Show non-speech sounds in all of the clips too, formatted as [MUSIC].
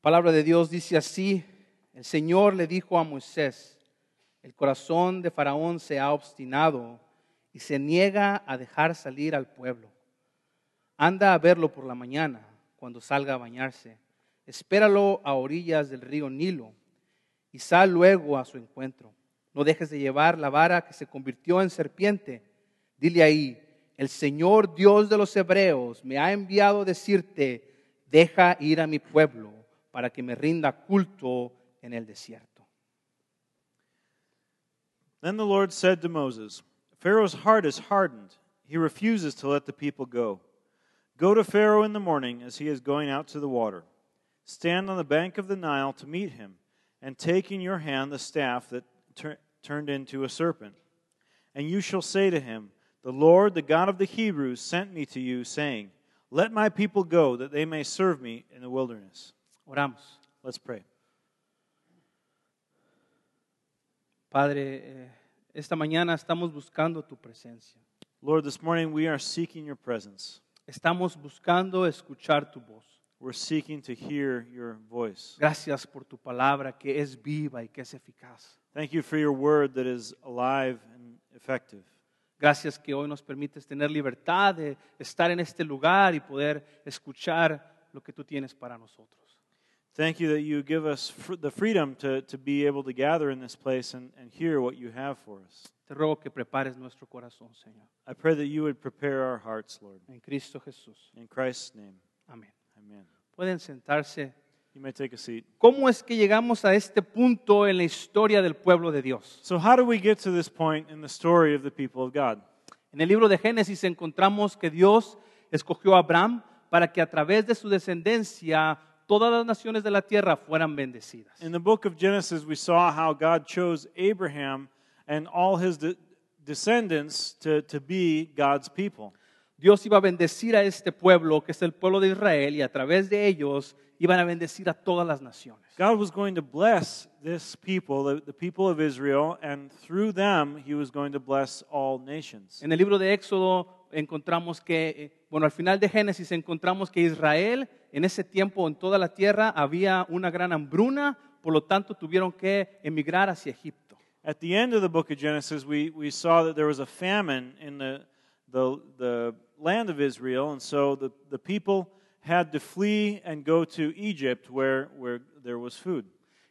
palabra de Dios dice así, el Señor le dijo a Moisés, el corazón de Faraón se ha obstinado y se niega a dejar salir al pueblo. Anda a verlo por la mañana, cuando salga a bañarse. Espéralo a orillas del río Nilo y sal luego a su encuentro. No dejes de llevar la vara que se convirtió en serpiente. Dile ahí, el Señor Dios de los hebreos me ha enviado a decirte, deja ir a mi pueblo para que me rinda culto en el desierto. Then the Lord said to Moses, Pharaoh's heart is hardened. He refuses to let the people go. Go to Pharaoh in the morning as he is going out to the water. Stand on the bank of the Nile to meet him, and take in your hand the staff that tur- turned into a serpent. And you shall say to him, The Lord, the God of the Hebrews, sent me to you, saying, Let my people go, that they may serve me in the wilderness. Oramos. Let's pray. Padre, eh, esta mañana estamos buscando tu presencia. Lord, this morning we are seeking your presence. Estamos buscando escuchar tu voz. We're seeking to hear your voice. Gracias por tu palabra que es viva y que es eficaz. Thank you for your word that is alive and effective. Gracias que hoy nos permites tener libertad de estar en este lugar y poder escuchar lo que tú tienes para nosotros. Thank you that you give us fr- the freedom to, to be able to gather in this place and, and hear what you have for us. Te ruego que prepares nuestro corazón, Señor. I pray that you would prepare our hearts, Lord. En Cristo Jesús. In Christ's name, Amén. amen. Pueden sentarse. You may take a seat. ¿Cómo es que llegamos a este punto en la historia del pueblo de Dios? So, how do we get to this point in the story of the people of God? En el libro de Génesis encontramos que Dios escogió a Abraham para que a través de su descendencia todas las naciones de la tierra fueran bendecidas. In the book of Genesis, we saw how God chose Abraham and all his de- descendants to, to be God's people. Dios iba a bendecir a este pueblo, que es el pueblo de Israel, y a través de ellos iban a bendecir a todas las naciones. God was going to bless this people, the, the people of Israel, and through them, he was going to bless all nations. En el libro de Éxodo encontramos que, eh, bueno, al final de Génesis encontramos que Israel en ese tiempo en toda la tierra había una gran hambruna, por lo tanto tuvieron que emigrar hacia Egipto. At the end of the book of Genesis, we, we saw that there was a famine in the, the, the land of Israel, and so the, the people had to flee and go to Egypt where, where there was food.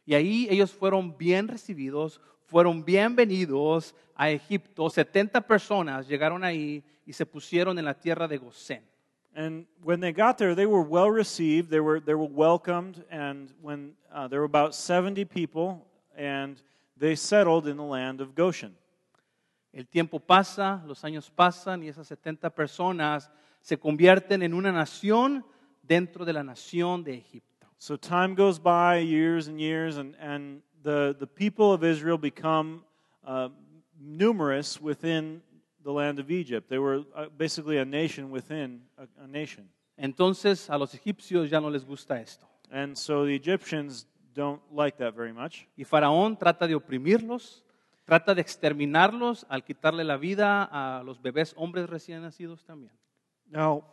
Y ahí ellos fueron bien recibidos, fueron bienvenidos a Egipto. 70 personas llegaron ahí y se pusieron en la tierra de Gosén. And when they got there, they were well received, they were, they were welcomed, and when uh, there were about 70 people, and they settled in the land of Goshen. El tiempo pasa, los años pasan y esas 70 personas se convierten en una nación dentro de la nación de Egipto. So time goes by, years and years, and, and the, the people of Israel become uh, numerous within the land of Egypt. They were uh, basically a nation within a, a nation. Entonces a los egipcios ya no les gusta esto. And so the Egyptians don't like that very much. Y Faraón trata de oprimirlos, trata de exterminarlos al quitarle la vida a los bebés hombres recién nacidos también. Now,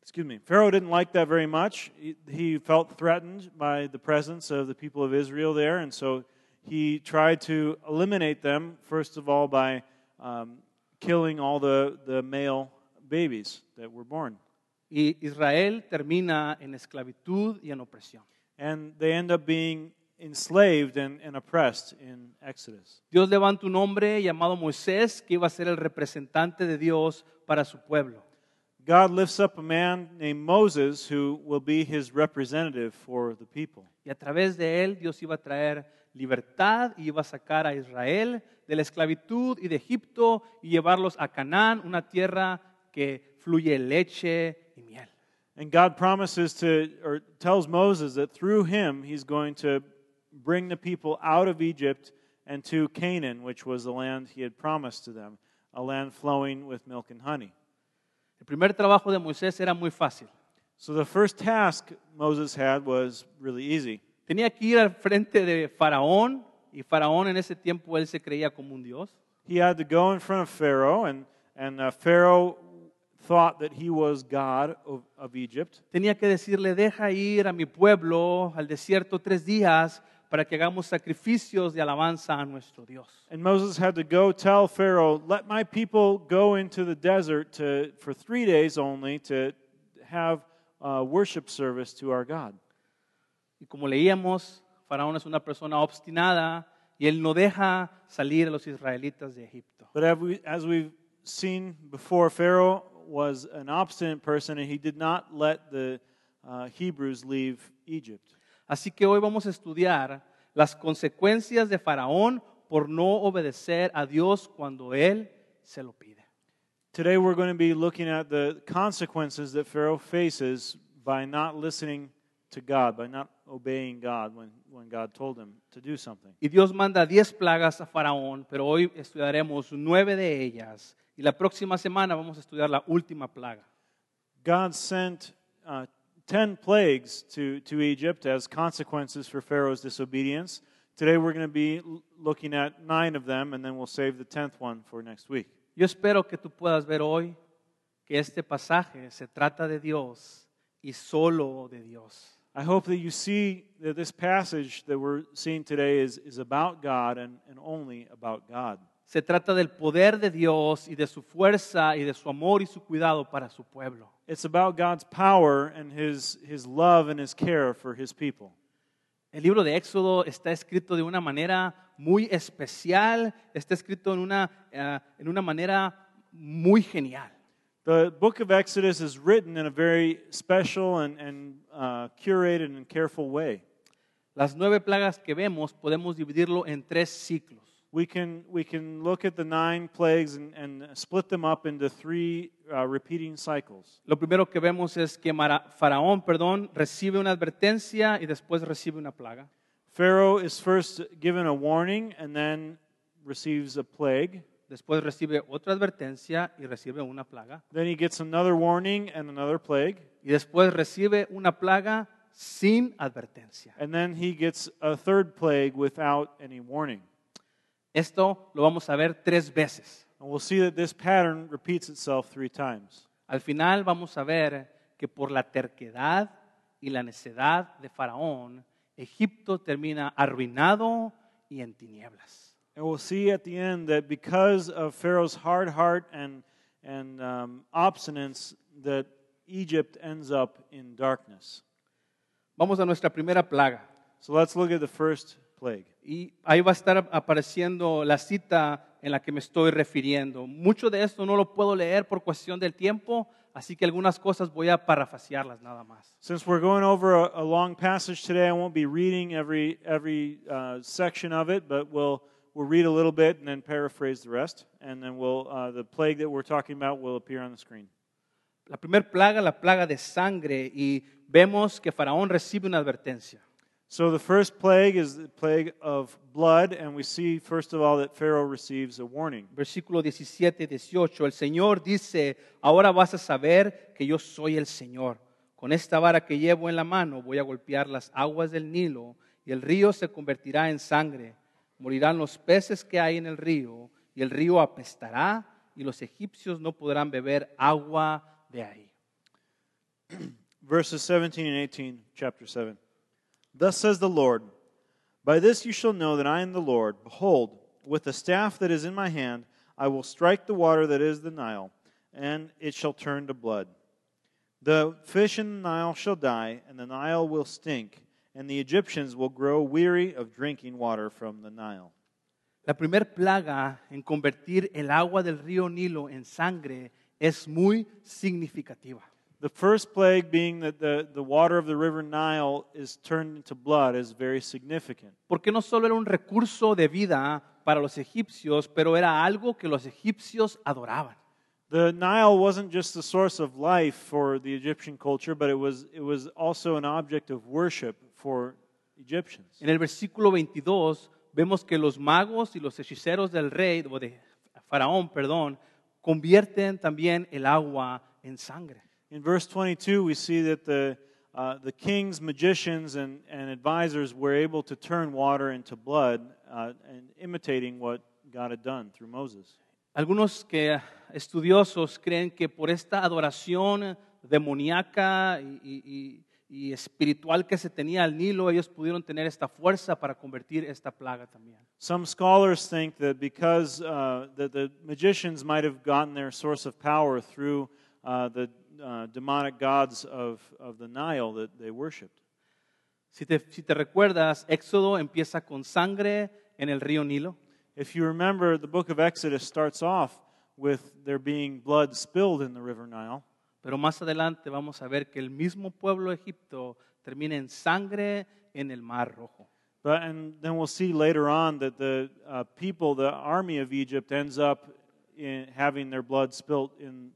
excuse me, Pharaoh didn't like that very much. He, he felt threatened by the presence of the people of Israel there, and so he tried to eliminate them, first of all, by um, killing all the, the male babies that were born. Y Israel termina en esclavitud y en opresión. And they end up being enslaved and, and oppressed in Exodus. Dios levanta un hombre llamado Moisés que iba a ser el representante de Dios para su pueblo. God lifts up a man named Moses who will be his representative for the people. Y a través de él Dios iba a traer libertad y iba a sacar a Israel de la esclavitud y de Egipto y llevarlos a Canaán, una tierra que fluye leche y miel. And God promises to, or tells Moses that through him, he's going to bring the people out of Egypt and to Canaan, which was the land he had promised to them, a land flowing with milk and honey. El primer trabajo de Moisés era muy fácil. So the first task Moses had was really easy. Tenía que ir al frente de Faraón y Faraón en ese tiempo él se creía como un dios. He had to go in front of Pharaoh, and, and uh, Pharaoh thought that he was God of, of Egypt. tenía que decirle, deja ir a mi pueblo al desierto tres días para que hagamos sacrificios de alabanza a nuestro Dios. And Moses had to go tell Pharaoh, "Let my people go into the desert to, for three days only to have a worship service to our God." Y como leíamos, Faraón es una persona obstinada y él no deja salir a los israelitas de Egipto. But as, we, as we've seen before, Pharaoh was an obstinate person, and he did not let the uh, Hebrews leave Egypt. Así que hoy vamos a estudiar las consecuencias de Faraón por no obedecer a Dios cuando él se lo pide. Today we're going to be looking at the consequences that Pharaoh faces by not listening to God, by not obeying God when, when God told him to do something. Y Dios manda diez plagas a Faraón, pero hoy estudiaremos nueve de ellas. Y la próxima semana vamos a estudiar la última plaga. God sent uh, 10 plagues to, to Egypt as consequences for Pharaoh's disobedience. Today we're going to be looking at nine of them, and then we'll save the 10th one for next week. Yo espero que tú puedas ver hoy que este pasaje se trata de Dios y solo de Dios. I hope that you see that this passage that we're seeing today is, is about God and, and only about God. Se trata del poder de Dios y de su fuerza y de su amor y su cuidado para su pueblo. It's about God's power and his, his love and his care for his people. El libro de Éxodo está escrito de una manera muy especial, está escrito en una, eh, en una manera muy genial. The book of Exodus is written in a very special and, and uh, curated and careful way. Las nueve plagas que vemos podemos dividirlo en tres ciclos. We can, we can look at the nine plagues and, and split them up into three uh, repeating cycles. Lo primero que vemos es que Mara- Faraón, perdón, recibe una advertencia y después recibe una plaga. Pharaoh is first given a warning and then receives a plague. Después recibe otra advertencia y recibe una plaga. Then he gets another warning and another plague. Y después recibe una plaga sin advertencia. And then he gets a third plague without any warning. Esto lo vamos a ver tres veces. And we'll see that this pattern repeats itself three times. Al final vamos a ver que por la terquedad y la necedad de Faraón, Egipto termina arruinado y en tinieblas. And we'll see at the end that because of Pharaoh's hard heart and, and um, obstinance, that Egypt ends up in darkness. Vamos a nuestra primera plaga. So let's look at the first plague. Y ahí va a estar apareciendo la cita en la que me estoy refiriendo. Mucho de esto no lo puedo leer por cuestión del tiempo, así que algunas cosas voy a parafrasearlas nada más. Since we're going over a, a long passage today, I won't be reading every, every uh, section of it, but we'll, we'll read a little bit and then paraphrase the rest. And then we'll, uh, the plague that we're talking about will appear on the screen. La primera plaga, la plaga de sangre, y vemos que Faraón recibe una advertencia. So the first plague is the plague of blood, and we see, first of all, that Pharaoh receives a warning. Versículo 17, 18. el Señor dice, ahora vas a saber que yo soy el Señor. Con esta vara que llevo en la mano voy a golpear las aguas del Nilo y el río se convertirá en sangre. Morirán los peces que hay en el río y el río apestará y los egipcios no podrán beber agua de ahí. [CLEARS THROAT] Verses 17 and 18, chapter 7. Thus says the Lord By this you shall know that I am the Lord. Behold, with the staff that is in my hand, I will strike the water that is the Nile, and it shall turn to blood. The fish in the Nile shall die, and the Nile will stink, and the Egyptians will grow weary of drinking water from the Nile. La primer plaga en convertir el agua del río Nilo en sangre es muy significativa. The first plague being that the, the water of the river Nile is turned into blood is very significant. Porque no solo era un recurso de vida para los egipcios, pero era algo que los egipcios adoraban. The Nile wasn't just the source of life for the Egyptian culture, but it was, it was also an object of worship for Egyptians. En el versículo 22 vemos que los magos y los hechiceros del rey, o de Faraón, perdón, convierten también el agua en sangre. In verse 22, we see that the, uh, the king's magicians and, and advisors were able to turn water into blood, uh, and imitating what God had done through Moses. Algunos que estudiosos creen que por esta adoración demoníaca y, y- y- espiritual que se tenía al Nilo, ellos pudieron tener esta fuerza para convertir esta plaga también. Some scholars think that because uh, that the magicians might have gotten their source of power through uh, the uh, demonic gods of, of the Nile that they worshipped. Si te, si te recuerdas, Éxodo empieza con sangre en el río Nilo. If you remember, the book of Exodus starts off with there being blood spilled in the river Nile. Pero más adelante vamos a ver que el mismo pueblo de Egipto termina en sangre en el Mar Rojo. But, and then we'll see later on that the uh, people, the army of Egypt, ends up in having their blood spilt in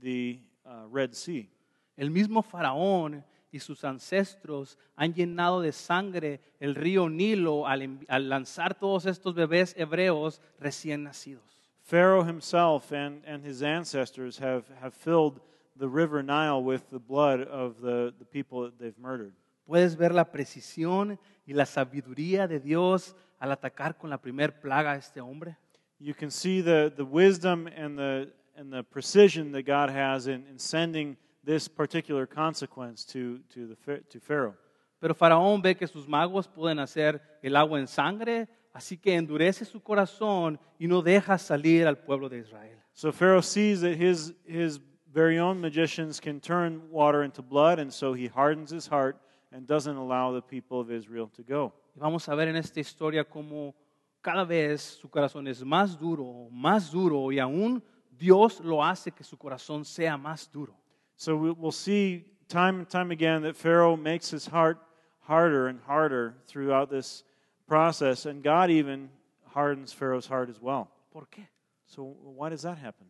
the uh, Red Sea. El mismo faraón y sus ancestros han llenado de sangre el río Nilo al, al lanzar todos estos bebés hebreos recién nacidos. Pharaoh himself and, and his ancestors have, have filled the river Nile with the blood of the, the people that they've murdered. Puedes ver la precisión y la sabiduría de Dios al atacar con la primer plaga a este hombre. You can see the, the wisdom and the, and the precision that God has in, in sending this particular consequence to, to, the, to Pharaoh. Pero Faraón ve que sus magos pueden hacer el agua en sangre, así que endurece su corazón y no deja salir al pueblo de Israel. So Pharaoh sees that his, his very own magicians can turn water into blood, and so he hardens his heart and doesn't allow the people of Israel to go. Vamos a ver en esta historia cómo cada vez su corazón es más duro, más duro, y aún Dios lo hace que su corazón sea más duro. So we- we'll see time and time again that Pharaoh makes his heart harder and harder throughout this process, and God even hardens Pharaoh's heart as well. ¿Por qué? So why does that happen?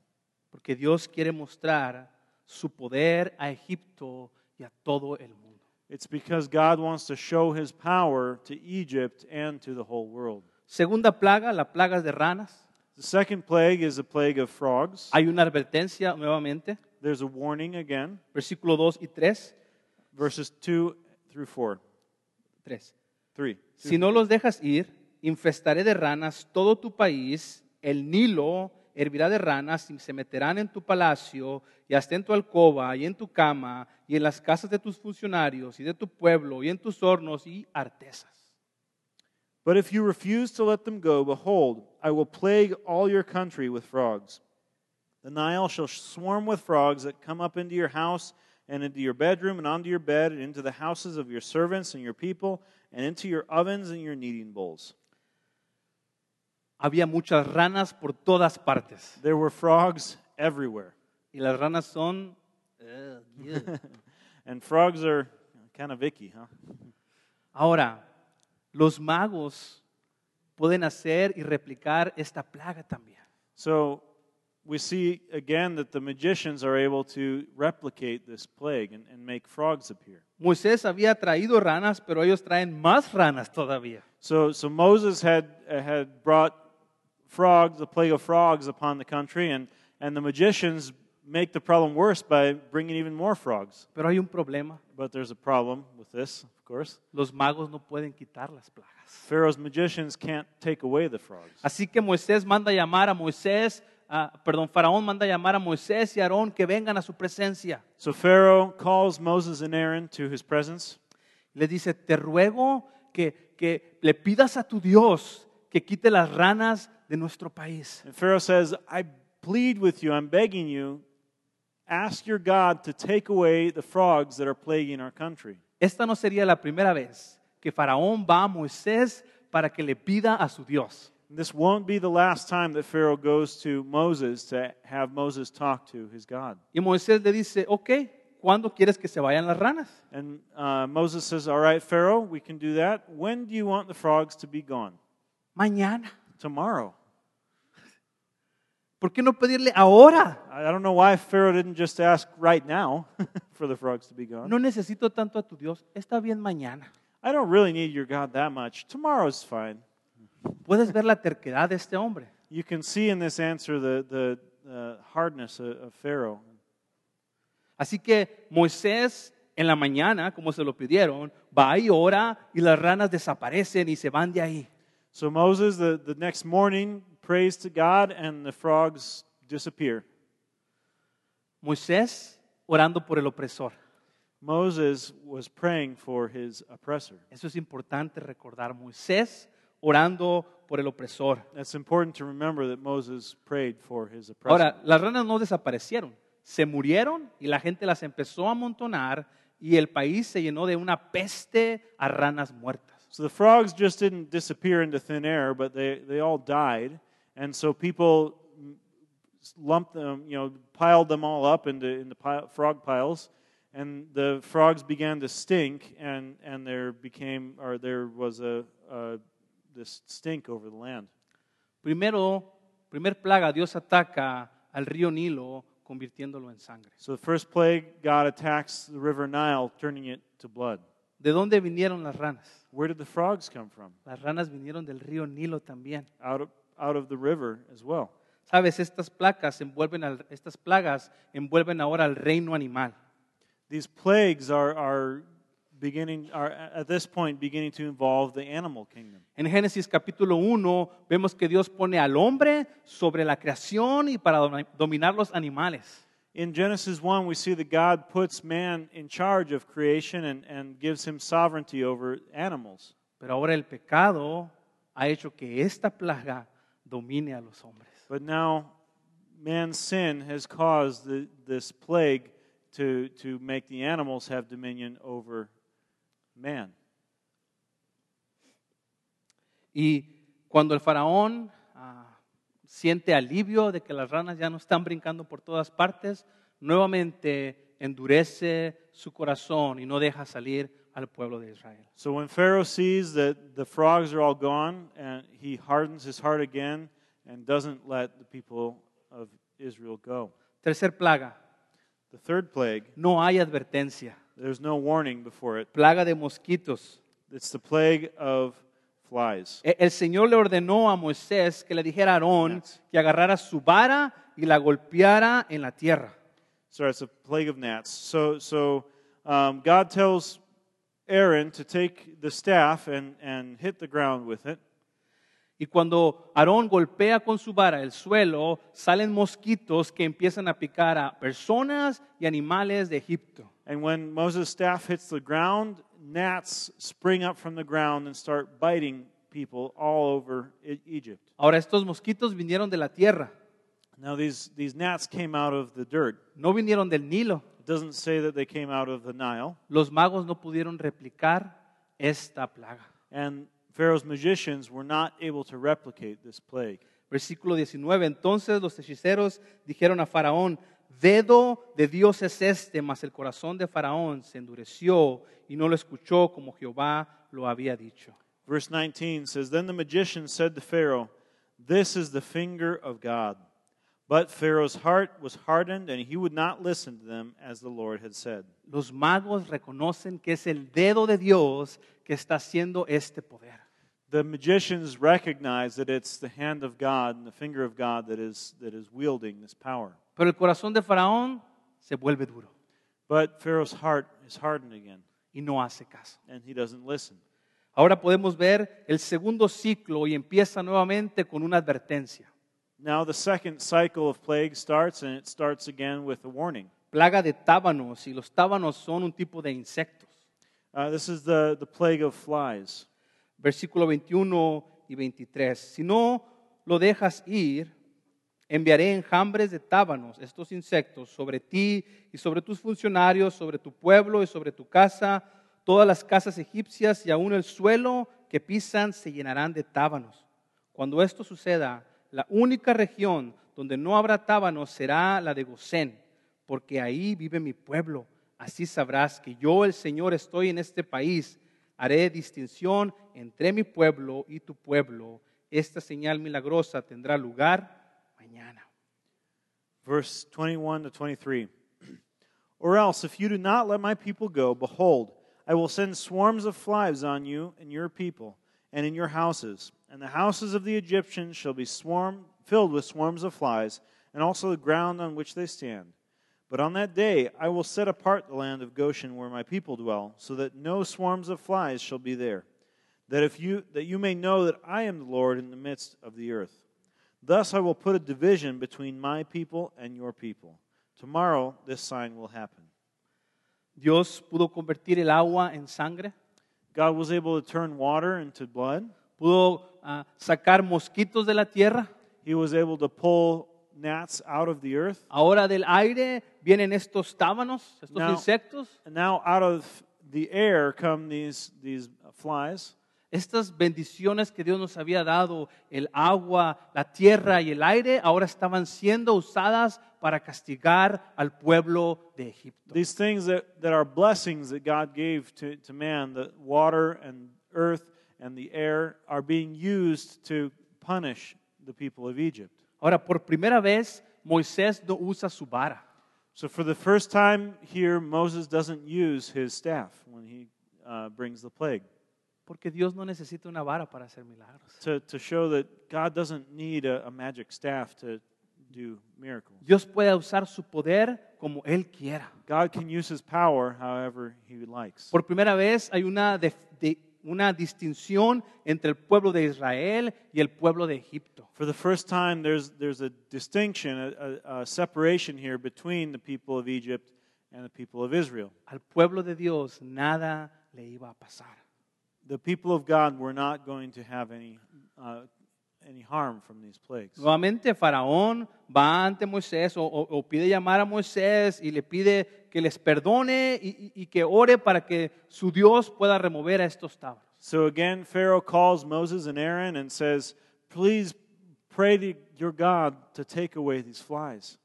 Porque Dios quiere mostrar su poder a Egipto y a todo el mundo. It's because God wants to show his power to Egypt and to the whole world. Segunda plaga, la plaga de ranas. The second plague is a plague of frogs. Hay una advertencia nuevamente, There's a warning again, versículo 2 y 3. verses 2 through 4. 3. 3. Si no los dejas ir, infestaré de ranas todo tu país, el Nilo hervirá de ranas y se meterán en tu palacio y hasta en tu alcoba y en tu cama y en las casas de tus funcionarios y de tu pueblo y en tus hornos y artesas. But if you refuse to let them go, behold, I will plague all your country with frogs. The Nile shall swarm with frogs that come up into your house and into your bedroom and onto your bed and into the houses of your servants and your people and into your ovens and your kneading bowls. Había muchas ranas por todas partes There were frogs everywhere. y las ranas son... eh, yeah. [LAUGHS] And frogs are kind of icky, huh? Ahora, los magos pueden hacer y replicar esta plaga también. So we see again that the magicians are able to replicate this plague and, and make frogs appear. Moisés había traído ranas, pero ellos traen más ranas todavía. So, so Moses had, uh, had brought frogs, the plague of frogs upon the country, and, and the magicians make the problem worse by bringing even more frogs. Pero hay un problema. But there's a problem with this, of course. Los magos no pueden quitar las plagas. Pharaoh's magicians can't take away the frogs. Así que Moisés manda llamar a Moisés, ah, perdón, Faraón manda llamar a Moisés y Aarón que vengan a su presencia. So Pharaoh calls Moses and Aaron to his presence. Le dice, te ruego que, que le pidas a tu Dios que quite las ranas de nuestro país. And Pharaoh says, I plead with you, I'm begging you, ask your God to take away the frogs that are plaguing our country. Esta no sería la primera vez que Faraón va a Moisés para que le pida a su Dios. This won't be the last time that Pharaoh goes to Moses to have Moses talk to his God. Y Moisés le dice, ok, ¿cuándo quieres que se vayan las ranas? And uh, Moses says, All right, Pharaoh, we can do that. When do you want the frogs to be gone? Mañana. Tomorrow. ¿Por qué no pedirle ahora? I don't know why Pharaoh didn't just ask right now [LAUGHS] for the frogs to be gone. No necesito tanto a tu Dios. Está bien mañana. I don't really need your God that much. Tomorrow's fine. Puedes ver la terquedad de este hombre. You can see in this answer the, the uh, hardness of, of Pharaoh. Así que Moisés en la mañana, como se lo pidieron, va y ora y las ranas desaparecen y se van de ahí. So Moses, the, the next morning, prays to God, and the frogs disappear. Moisés orando por el opresor. Moses was praying for his oppressor. Eso es importante recordar. Moisés orando por el opresor. It's important to remember that Moses prayed for his oppressor. Ahora, las ranas no desaparecieron. Se murieron y la gente las empezó a amontonar y el país se llenó de una peste a ranas muertas. So the frogs just didn't disappear into thin air, but they, they all died. And so people lumped them, you know, piled them all up into, into pile, frog piles. And the frogs began to stink, and, and there became, or there was a, a this stink over the land. Primero, primer plaga, Dios ataca al río Nilo convirtiéndolo en sangre. So the first plague, God attacks the river Nile, turning it to blood. ¿De dónde vinieron las ranas? Where did the frogs come from? Las ranas vinieron del río Nilo también. Out of, out of the river as well. Sabes, estas placas envuelven al- estas plagas envuelven ahora al reino animal. These plagues are, are beginning, are at this point beginning to involve the animal kingdom. En Génesis capítulo 1 vemos que Dios pone al hombre sobre la creación y para dom- dominar los animales. In Genesis 1, we see that God puts man in charge of creation and, and gives him sovereignty over animals. Pero ahora el pecado ha hecho que esta plaga domine a los hombres. But now, man's sin has caused the, this plague to, to make the animals have dominion over man. Y cuando el faraón ah, siente alivio de que las ranas ya no están brincando por todas partes, nuevamente endurece su corazón y no deja salir al pueblo de Israel. So when Pharaoh sees that the frogs are all gone, and he hardens his heart again and doesn't let the people of Israel go. Tercer plaga, The third plague, no hay advertencia. there's no warning before it. Plaga de mosquitos. It's the plague of flies. El Señor le ordenó a Moisés que le dijera a Aarón que agarrara su vara y la golpeara en la tierra. So it's a plague of gnats. So, so um, God tells Aaron to take the staff and, and hit the ground with it. Y cuando Aarón golpea con su vara el suelo, salen mosquitos que empiezan a picar a personas y animales de Egipto. And when Moses' staff hits the ground, gnats spring up from the ground and start biting people all over Egypt. Ahora estos mosquitos vinieron de la tierra, Now, these, these gnats came out of the dirt. no vinieron del Nilo. It doesn't say that they came out of the Nile. Los magos no pudieron replicar esta plaga. And Pharaoh's magicians were not able to replicate this plague. Versículo 19. Entonces los hechiceros dijeron a Faraón, dedo de Dios es este, mas el corazón de Faraón se endureció y no lo escuchó como Jehová lo había dicho. Verse 19 says Then the magician said to Pharaoh, This is the finger of God. But Pharaoh's heart was hardened, and he would not listen to them as the Lord had said. Los magos reconocen que es el dedo de Dios que está haciendo este poder. The magicians recognize that it's the hand of God and the finger of God that is, that is wielding this power. Pero el corazón de Faraón se vuelve duro But Pharaoh's heart is hardened again, y no hace caso. and he doesn't listen. Ahora podemos ver el segundo ciclo y empieza nuevamente con una advertencia. Now, the second cycle of plague starts, and it starts again with a warning. Plaga de tábanos y los tábanos son un tipo de insectos. Uh, this is the, the plague of flies. Versículo 21 y 23. Si no lo dejas ir, enviaré enjambres de tábanos, estos insectos, sobre ti y sobre tus funcionarios, sobre tu pueblo y sobre tu casa. Todas las casas egipcias y aún el suelo que pisan se llenarán de tábanos. Cuando esto suceda, la única región donde no habrá tábanos será la de Gosén, porque ahí vive mi pueblo. Así sabrás que yo, el Señor, estoy en este país. Haré distinción entre mi pueblo y tu pueblo. Esta señal milagrosa tendrá lugar mañana. verse 21 to 23. [CLEARS THROAT] Or else, if you do not let my people go, behold, I will send swarms of flies on you and your people, and in your houses. And the houses of the Egyptians shall be swarm, filled with swarms of flies, and also the ground on which they stand. But on that day I will set apart the land of Goshen where my people dwell, so that no swarms of flies shall be there. That if you that you may know that I am the Lord in the midst of the earth. Thus I will put a division between my people and your people. Tomorrow this sign will happen. Dios pudo convertir el agua en sangre, God was able to turn water into blood. pudo ah, sacar mosquitos de la tierra. He was able to pull gnats out of the earth. Ahora del aire vienen estos tábanos, estos Now- insectos, And now out of the air come these, these flies. estas bendiciones que Dios nos había dado, el agua, la tierra y el aire, ahora estaban siendo usadas para castigar al pueblo de Egipto. These things that, that are blessings that God gave to, to man, the water and earth and the air, are being used to punish the people of Egypt. Ahora, por primera vez, Moisés no usa su vara. So for the first time here, Moses doesn't use his staff when he uh, brings the plague Porque Dios no necesita una vara para hacer milagros. to, to show that God doesn't need a, a magic staff to do miracles. Dios puede usar su poder como Él quiera. God can use his power however he likes. Por primera vez hay una, de- de- una distinción entre el pueblo de Israel y el pueblo de Egipto. For the first time, there's, there's a distinction, a, a, a separation here between the people of Egypt and the people of Israel. Al pueblo de Dios nada le iba a pasar. The people of God were not going to have any, uh, any harm from these plagues. Nuevamente Faraón va ante Moisés o, o- o pide llamar a Moisés y le pide que les perdone y, y- y que ore para que su Dios pueda remover a estos tábanos. So again, Pharaoh calls Moses and Aaron and says, Please pray to your God to take away these flies.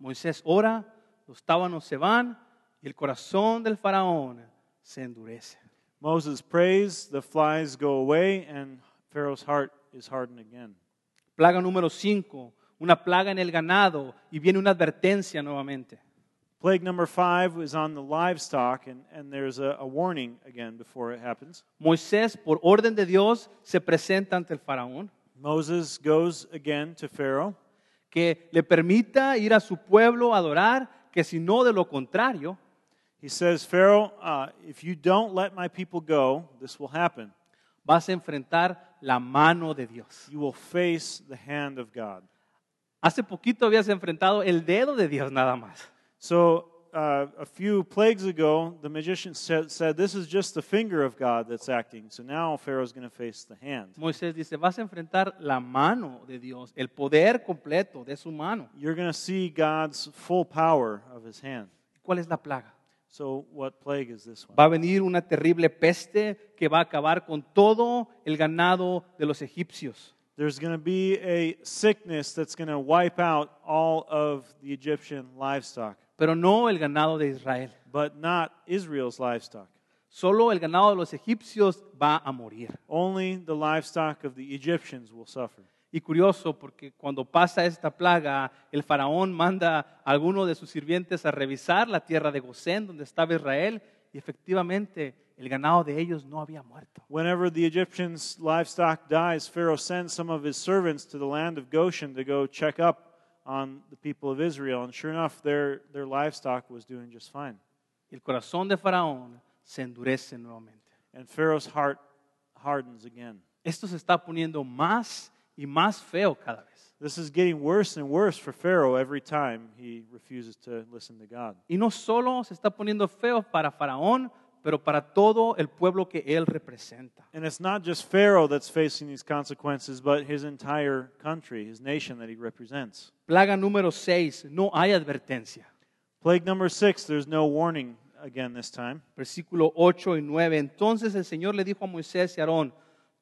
Moisés ora, los tábanos se van y el corazón del Faraón se endurece. Moses prays, the flies go away, and Pharaoh's heart is hardened again. Plaga número 5, una plaga en el ganado y viene una advertencia nuevamente. Plague number five is on the livestock, and, and there's a, a warning again before it happens. Moisés, por orden de Dios, se presenta ante el faraón, Moses goes again to Pharaoh, que le permita ir a su pueblo a adorar, que si no de lo contrario, He says, Pharaoh, uh, if you don't let my people go, this will happen. Vas a enfrentar la mano de Dios. You will face the hand of God. Hace poquito habías enfrentado el dedo de Dios nada más. So, uh, a few plagues ago, the magician said, said, This is just the finger of God that's acting. So now Pharaoh's going to face the hand. Moisés dice, vas a enfrentar la mano de Dios, el poder completo de su mano. You're going to see God's full power of his hand. ¿Cuál es la plaga? So, what plague is this one? Va a venir una terrible peste que va a acabar con todo el ganado de los egipcios. There's going to be a sickness that's going to wipe out all of the Egyptian livestock, pero no el ganado de Israel. but not Israel's livestock. Solo el ganado de los egipcios va a morir. Only the livestock of the Egyptians will suffer. Y curioso porque cuando pasa esta plaga, el faraón manda a alguno de sus sirvientes a revisar la tierra de Gosén, donde estaba Israel, y efectivamente el ganado de ellos no había muerto. Whenever the Egyptians' livestock dies, Pharaoh sends some of his servants to the land of Goshen to go check up on the people of Israel. And sure enough, their, their livestock was doing just fine. El corazón de faraón se endurece nuevamente. And Pharaoh's heart hardens again. Esto se está poniendo más y más feo cada vez. This is getting worse and worse for Pharaoh every time he refuses to listen to God. Y no solo se está poniendo feo para faraón, pero para todo el pueblo que él representa. And it's not just Pharaoh that's facing these consequences, but his entire country, his nation that he represents. Plaga número 6, no hay advertencia. Plague number six, there's no warning again this time. Versículo 8 y 9. Entonces el Señor le dijo a Moisés y a Aarón,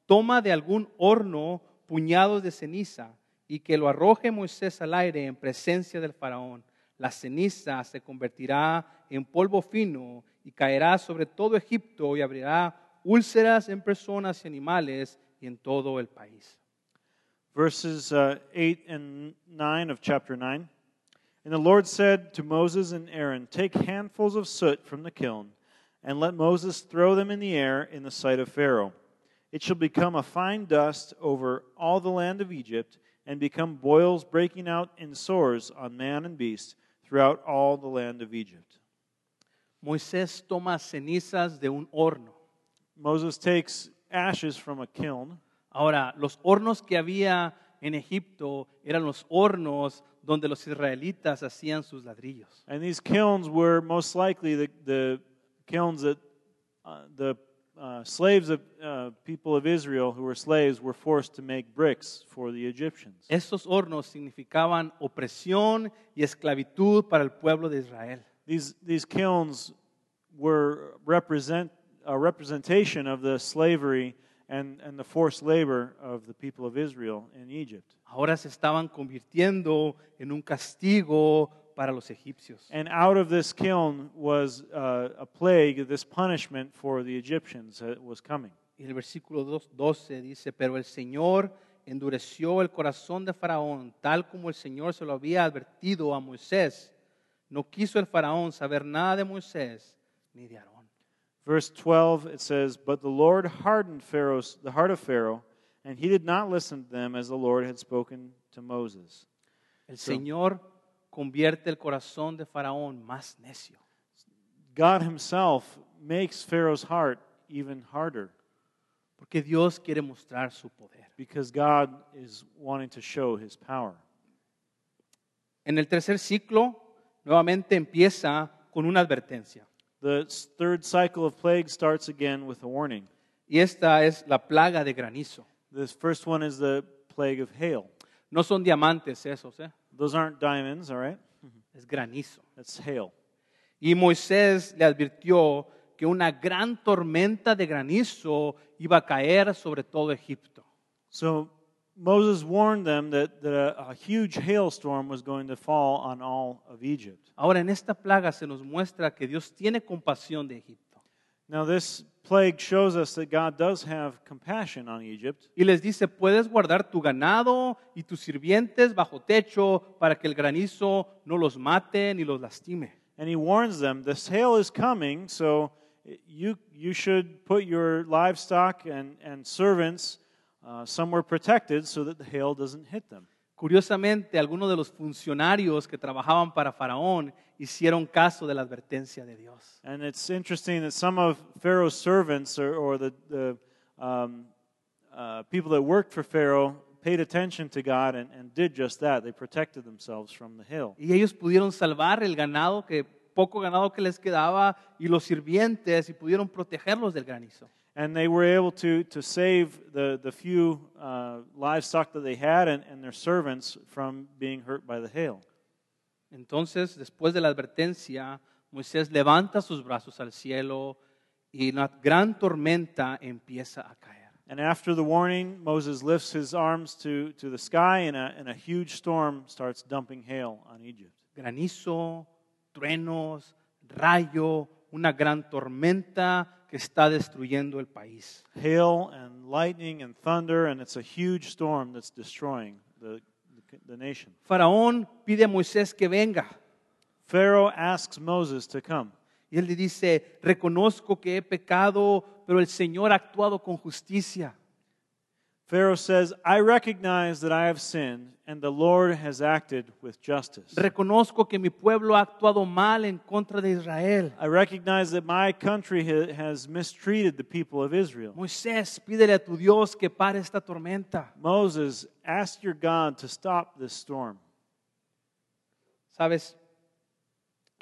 toma de algún horno puñados de ceniza y que lo arroje Moisés al aire en presencia del faraón. La ceniza se convertirá en polvo fino y caerá sobre todo Egipto y abrirá úlceras en personas y animales y en todo el país. Verses uh, 8 and 9 of chapter 9. And the Lord said to Moses and Aaron, Take handfuls of soot from the kiln, and let Moses throw them in the air in the sight of Pharaoh. It shall become a fine dust over all the land of Egypt, and become boils breaking out in sores on man and beast throughout all the land of Egypt. Moisés toma cenizas de un horno. Moses takes ashes from a kiln. Ahora, los hornos que había en Egipto eran los hornos donde los israelitas hacían sus ladrillos. And these kilns were most likely the, the kilns that uh, the uh, slaves of uh, people of Israel who were slaves were forced to make bricks for the Egyptians. Estos hornos significaban opresión y esclavitud para el pueblo de Israel. These, these kilns were represent, a representation of the slavery and, and the forced labor of the people of Israel in Egypt. Ahora se estaban convirtiendo en un castigo para los egipcios. And out of this kiln was uh, a plague, this punishment for the Egyptians that was coming. Y el versículo 2 12 dice, pero el Señor endureció el corazón de Faraón, tal como el Señor se lo había advertido a Moisés. No quiso el Faraón saber nada de Moisés ni de Aarón. Verse 12, it says, But the Lord hardened Pharaoh's, the heart of Pharaoh, and he did not listen to them as the Lord had spoken to Moses. El Señor convierte el corazón de Faraón más necio. God himself makes Pharaoh's heart even harder Porque Dios quiere mostrar su poder. because God is wanting to show his power. En el tercer ciclo, nuevamente empieza con una advertencia. The third cycle of plague starts again with a warning. Y esta es la plaga de granizo. This first one is the plague of hail. No son diamantes esos, ¿eh? Those aren't diamonds, all right? es granizo. That's hail. Y Moisés le advirtió que una gran tormenta de granizo iba a caer sobre todo Egipto. So Moses warned them that, that a, a huge hailstorm was going to fall on all of Egypt. Ahora en esta plaga se nos muestra que Dios tiene compasión de Egipto. Now, this plague shows us that God does have compassion on Egypt. Y les dice, puedes guardar tu ganado y tus sirvientes bajo techo para que el granizo no los mate ni los lastime. And he warns them the hail is coming, so you, you should put your livestock and, and servants uh, somewhere protected so that the hail doesn't hit them. Curiosamente, algunos de los funcionarios que trabajaban para Faraón hicieron caso de la advertencia de Dios. And it's interesting that some of Pharaoh's servants or, or the, the um, uh, people that worked for Pharaoh paid attention to God and, and did just that. They protected themselves from the hail. Y ellos pudieron salvar el ganado, que poco ganado que les quedaba, y los sirvientes, y pudieron protegerlos del granizo. And they were able to, to save the, the few uh, livestock that they had and, and their servants from being hurt by the hail. Entonces, después de la advertencia, Moisés levanta sus brazos al cielo y una gran tormenta empieza a caer. And after the warning, Moses lifts his arms to, to the sky, and a, and a huge storm starts dumping hail on Egypt. Granizo, truenos, rayo, una gran tormenta que está destruyendo el país. Hail and lightning and thunder, and it's a huge storm that's destroying the, the, the nation. Faraón pide a Moisés que venga. Pharaoh asks Moses to come. Y él le dice, reconozco que he pecado, pero el Señor ha actuado con justicia. Pharaoh says, I recognize that I have sinned, and the Lord has acted with justice. Reconozco que mi pueblo ha actuado mal en contra de Israel. I recognize that my country ha- has mistreated the people of Israel. Moisés, pídele a tu Dios que pare esta tormenta. Moses, ask your God to stop this storm. Sabes,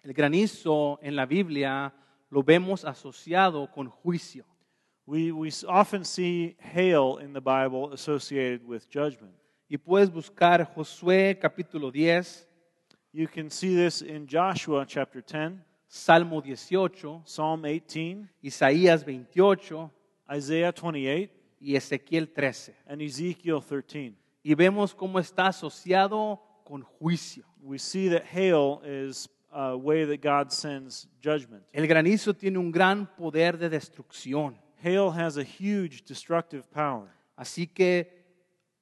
el granizo en la Biblia lo vemos asociado con juicio. We, we often see hail in the Bible associated with judgment. Y puedes buscar Josué capítulo 10, You can see this in Joshua chapter 10, Salmo 18, Psalm 18, Isaías 28 Isaiah 28, y Ezequiel 13. and Ezekiel 13. Y vemos cómo está asociado con juicio. We see that hail is a way that God sends judgment. El granizo tiene un gran poder de destrucción. Hail has a huge destructive power. Así que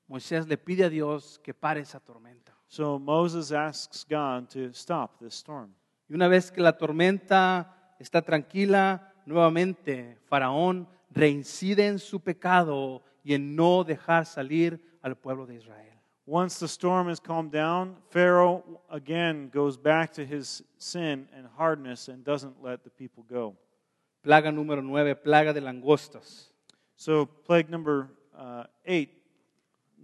Moisés le pide a Dios que pare esa tormenta. So Moses asks God to stop this storm. Y una vez que la tormenta está tranquila, nuevamente Faraón reincide en su pecado y en no dejar salir al pueblo de Israel. Once the storm has calmed down, Pharaoh again goes back to his sin and hardness and doesn't let the people go. Plaga número 9, plaga de langostas. So, plague number uh, eight,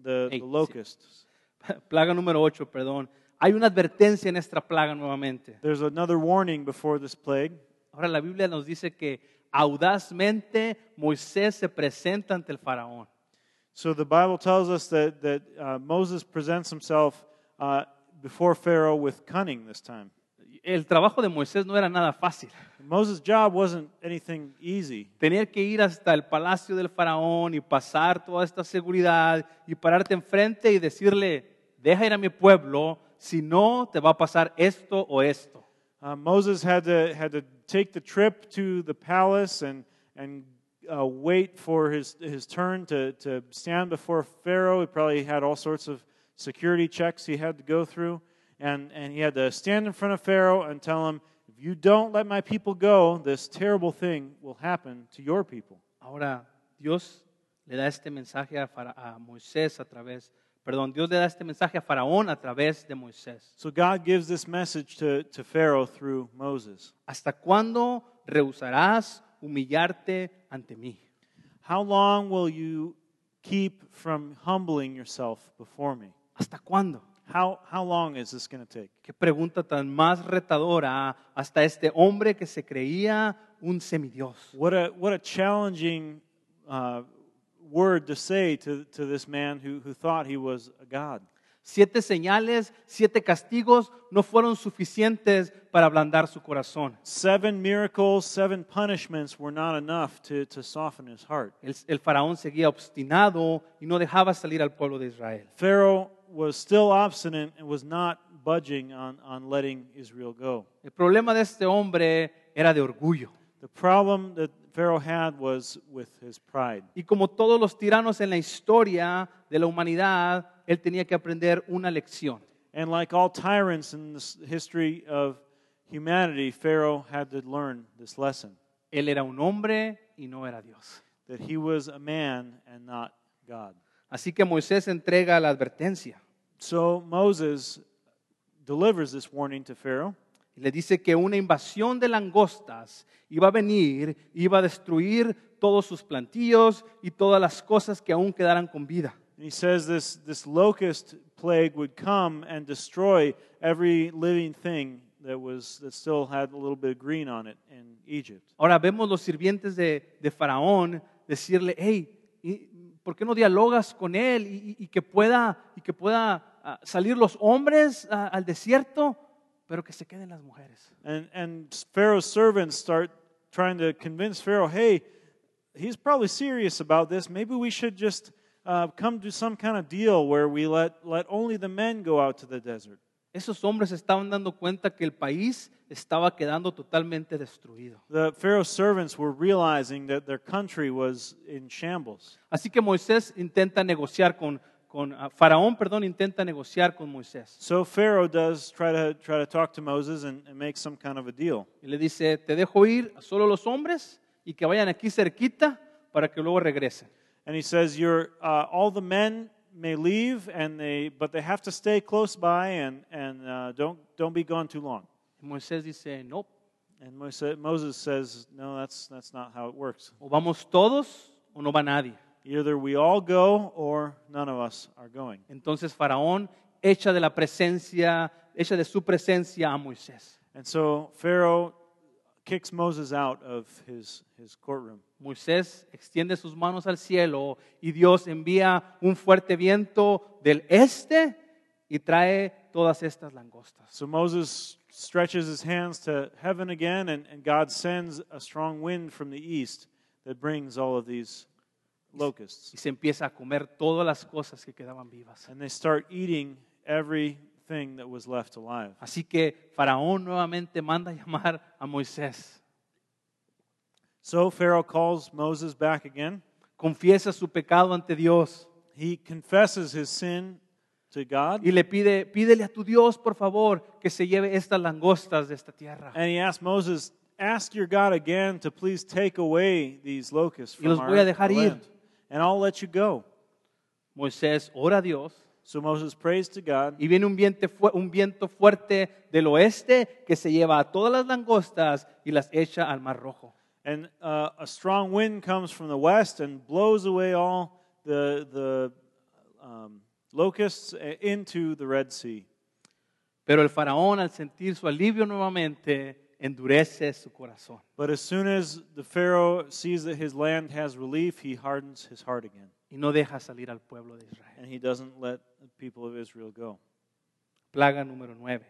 the, Eight, the sí. locusts. [LAUGHS] Plaga número 8, perdón. Hay una advertencia en esta plaga nuevamente. There's another warning before this plague. Ahora la Biblia nos dice que audazmente Moisés se presenta ante el faraón. So the Bible tells us that, that uh, Moses presents himself uh, before Pharaoh with cunning this time. El trabajo de Moisés no era nada fácil. Moses' job wasn't anything easy. Tenía que ir hasta el palacio del faraón y pasar toda esta seguridad y pararte enfrente y decirle, deja ir a mi pueblo, si no te va a pasar esto o esto. Uh, Moses had to, had to take the trip to the palace and, and uh, wait for his, his turn to, to stand before Pharaoh. He probably had all sorts of security checks he had to go through. And, and he had to stand in front of Pharaoh and tell him, If you don't let my people go, this terrible thing will happen to your people. Ahora, Dios le da este mensaje a, Fara- a Moisés a través, perdón, Dios le da este mensaje a Faraón a través de Moisés. So God gives this message to, to Pharaoh through Moses. ¿Hasta cuándo rehusarás humillarte ante mí? How long will you keep from humbling yourself before me? ¿Hasta cuándo? How, how long is this going to take? Qué pregunta tan más retadora hasta este hombre que se creía un semidios. What a, what a challenging uh, word to say to, to this man who, who thought he was a God. Siete señales, siete castigos no fueron suficientes para ablandar su corazón. Seven miracles, seven punishments were not enough to, to soften his heart. El, el faraón seguía obstinado y no dejaba salir al pueblo de Israel. Pharaoh was still obstinate and was not budging on, on letting Israel go. El problema de este hombre era de orgullo. The problem that Pharaoh had was with his pride. Y como todos los tiranos en la historia de la humanidad, él tenía que aprender una lección. And like all tyrants in the history of humanity, Pharaoh had to learn this lesson Él era un hombre y no era Dios. that he was a man and not God. Así que Moisés entrega la advertencia So Moses delivers this warning to Pharaoh. y le dice que una invasión de langostas iba a venir, iba a destruir todos sus plantillos y todas las cosas que aún quedaran con vida. And he says this, this locust plague would come and destroy every living thing that, was, that still had a little bit of green on it in Egypt. Ahora vemos los sirvientes de, de Faraón decirle, hey, ¿y ¿por qué no dialogas con él y, y- que pueda, y que pueda ah, salir los hombres ah, al desierto, pero que se queden las mujeres? And, and Pharaoh's servants start trying to convince Pharaoh, hey, he's probably serious about this. Maybe we should just uh, come to some kind of deal where we let, let only the men go out to the desert. Esos hombres estaban dando cuenta que el país estaba quedando totalmente destruido. The Pharaoh's servants were realizing that their country was in shambles. Así que Moisés intenta negociar con, con ah, Faraón, perdón, intenta negociar con Moisés. So Pharaoh does try to, try to talk to Moses and, and make some kind of a deal. Y le dice, te dejo ir a solo los hombres y que vayan aquí cerquita para que luego regresen. And he says, You're, uh, all the men may leave, and they, but they have to stay close by and, and uh, don't, don't be gone too long. Moisés dice, nope. And Moses, Moses says, No, that's, that's not how it works. o vamos todos o no va nadie. Either we all go or none of us are going. Entonces Faraón echa de la presencia, echa de su presencia a Moisés. And so Pharaoh kicks Moses out of his, his courtroom. Moisés extiende sus manos al cielo y Dios envía un fuerte viento del este y trae todas estas langostas. So Moses stretches his hands to heaven again, and, and God sends a strong wind from the east that brings all of these locusts. Y se empieza a comer todas las cosas que quedaban vivas. And they start eating everything that was left alive. Así que Faraón nuevamente manda llamar a Moisés. So Pharaoh calls Moses back again. Confiesa su pecado ante Dios He confesses his sin to God, y le pide, pídele a tu Dios, por favor, que se lleve estas langostas de esta tierra. and he asks Moses, Ask your God again to please take away these locusts Y from los our, voy a dejar our ir. land, and I'll let you go. Moisés ora a Dios So Moses prays to God, y viene un viento, un viento fuerte del oeste que se lleva a todas las langostas y las echa al mar rojo. and uh, a strong wind comes from the west and blows away all the, the um, locusts uh, into the Red Sea. Pero el faraón al sentir su alivio nuevamente endurece su corazón. But as soon as the Pharaoh sees that his land has relief, he hardens his heart again. Y no deja salir al pueblo de Israel. And he doesn't let the people of Israel go. Plaga número 9.